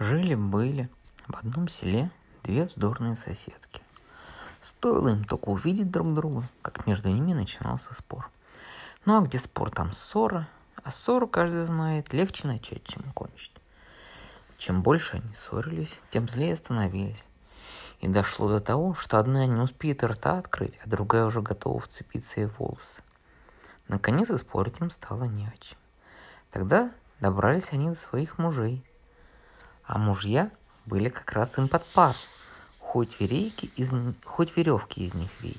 Жили-были в одном селе две вздорные соседки. Стоило им только увидеть друг друга, как между ними начинался спор. Ну а где спор, там ссора, а ссору, каждый знает, легче начать, чем кончить. Чем больше они ссорились, тем злее становились. И дошло до того, что одна не успеет рта открыть, а другая уже готова вцепиться ей в волосы. Наконец и спорить им стало не о чем. Тогда добрались они до своих мужей – а мужья были как раз им под пар. Хоть верейки из, хоть веревки из них вей.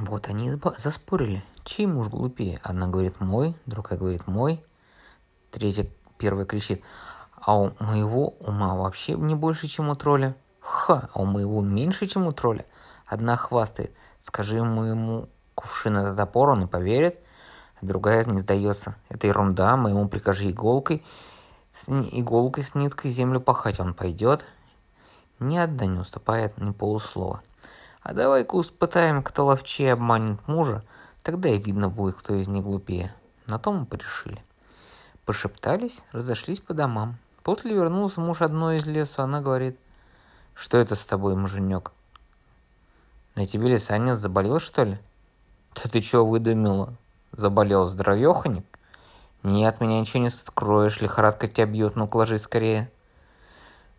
Вот они заспорили. Чей муж глупее? Одна говорит мой, другая говорит мой, третья первая кричит, а у моего ума вообще не больше, чем у тролля. Ха, а у моего меньше, чем у тролля. Одна хвастает, скажи моему кувшин это топор, он и поверит. Другая не сдается. Это ерунда, моему прикажи иголкой, с иголкой, с ниткой землю пахать он пойдет. Ни одна не уступает ни полуслова. А давай-ка испытаем, кто ловчее обманет мужа, тогда и видно будет, кто из них глупее. На том мы порешили. Пошептались, разошлись по домам. После вернулся муж одной из лесу, она говорит, что это с тобой, муженек? На тебе лисанец заболел, что ли? Да ты чего выдумала? Заболел здоровеханик? Нет, меня ничего не скроешь, лихорадка тебя бьет, ну-ка ложись скорее.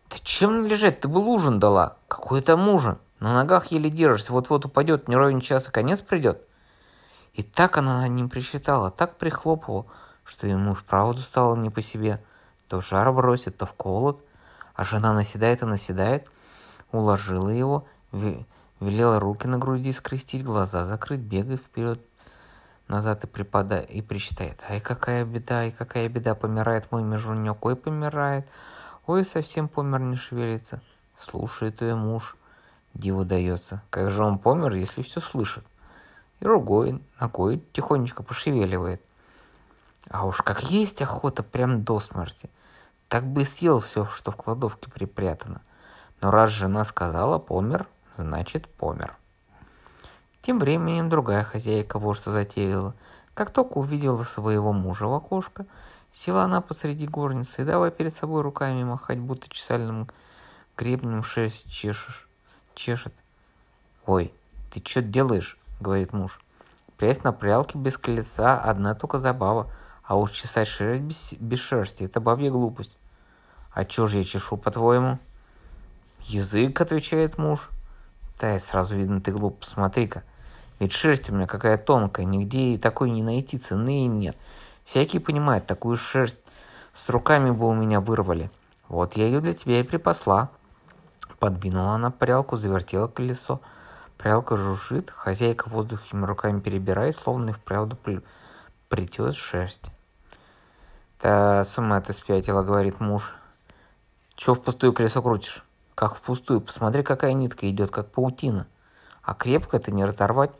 Да чем лежать, ты бы ужин дала. Какой там ужин? На ногах еле держишься, вот-вот упадет, не ровен час, и конец придет. И так она над ним присчитала, так прихлопывала, что ему вправду стало не по себе. То в жар бросит, то в колод. А жена наседает и наседает. Уложила его, велела руки на груди скрестить, глаза закрыть, бегай вперед, назад и припадает, и причитает. Ай, какая беда, и какая беда, помирает мой межунек, ой, помирает, ой, совсем помер, не шевелится. Слушает ее муж, диву дается. Как же он помер, если все слышит? И ругой ногой тихонечко пошевеливает. А уж как есть охота прям до смерти. Так бы съел все, что в кладовке припрятано. Но раз жена сказала помер, значит помер. Тем временем другая хозяйка вот что затеяла. Как только увидела своего мужа в окошко, села она посреди горницы и давай перед собой руками махать, будто чесальным гребнем шерсть чешешь, чешет. «Ой, ты что делаешь?» — говорит муж. «Прясть на прялке без колеса — одна только забава, а уж чесать шерсть без, без шерсти — это бабья глупость». «А чё же я чешу, по-твоему?» «Язык», — отвечает муж. «Да, сразу видно, ты глуп, посмотри-ка». Ведь шерсть у меня какая тонкая, нигде и такой не найти, цены им нет. Всякий понимает, такую шерсть с руками бы у меня вырвали. Вот я ее для тебя и припасла. Подвинула она прялку, завертела колесо. Прялка жужжит, хозяйка в воздухе руками перебирает, словно и вправду притет шерсть. «Да с ума ты спятила», — говорит муж. «Чего впустую колесо крутишь?» «Как впустую? Посмотри, какая нитка идет, как паутина. А крепко это не разорвать.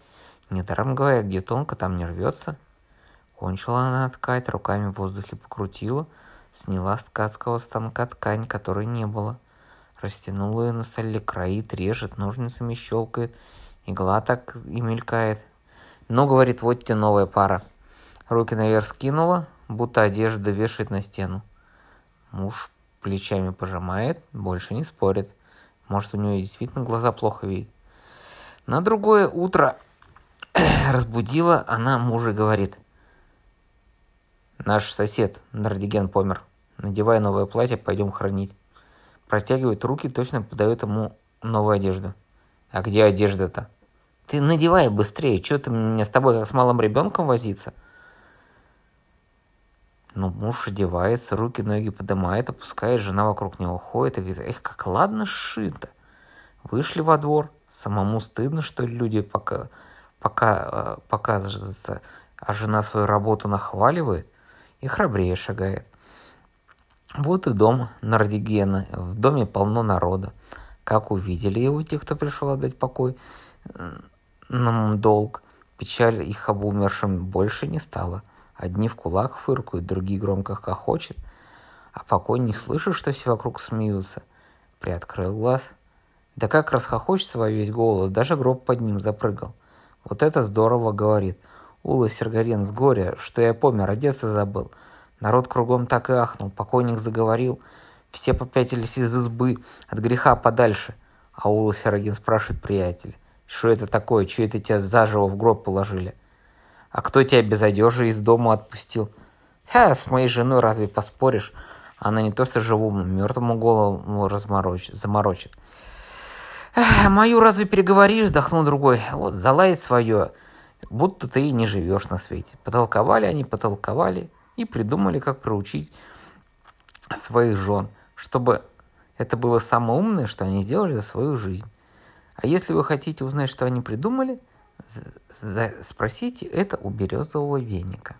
Недаром говорят, где тонко, там не рвется. Кончила она ткать, руками в воздухе покрутила, сняла с ткацкого станка ткань, которой не было. Растянула ее на столе, кроит, режет, ножницами щелкает, игла так и мелькает. Ну, говорит, вот тебе новая пара. Руки наверх скинула, будто одежда вешает на стену. Муж плечами пожимает, больше не спорит. Может, у него действительно глаза плохо видят. На другое утро разбудила она мужа и говорит. Наш сосед Нардиген помер. Надевай новое платье, пойдем хранить. Протягивает руки, точно подает ему новую одежду. А где одежда-то? Ты надевай быстрее, что ты мне с тобой как с малым ребенком возиться? Ну, муж одевается, руки, ноги поднимает, опускает, жена вокруг него ходит и говорит, эх, как ладно сшито. Вышли во двор, самому стыдно, что люди пока пока э, показывается, а жена свою работу нахваливает и храбрее шагает. Вот и дом Нардигена. В доме полно народа. Как увидели его те, кто пришел отдать покой, нам долг, печаль их об умершем больше не стало. Одни в кулак фыркают, другие громко хохочет, а покойник слышит, что все вокруг смеются. Приоткрыл глаз. Да как расхохочется во весь голос, даже гроб под ним запрыгал – вот это здорово, говорит. Ула Сергарен с горя, что я помер, одеться забыл. Народ кругом так и ахнул. Покойник заговорил. Все попятились из избы, от греха подальше. А Ула Сирогин спрашивает приятель. Что это такое? Че это тебя заживо в гроб положили? А кто тебя без одежи из дома отпустил? Ха, с моей женой разве поспоришь? Она не то что живому, мертвому голову разморочит, заморочит. «Мою разве переговоришь?» – вздохнул другой. «Вот, залает свое, будто ты и не живешь на свете». Потолковали они, потолковали и придумали, как проучить своих жен, чтобы это было самое умное, что они сделали за свою жизнь. А если вы хотите узнать, что они придумали, спросите это у березового веника.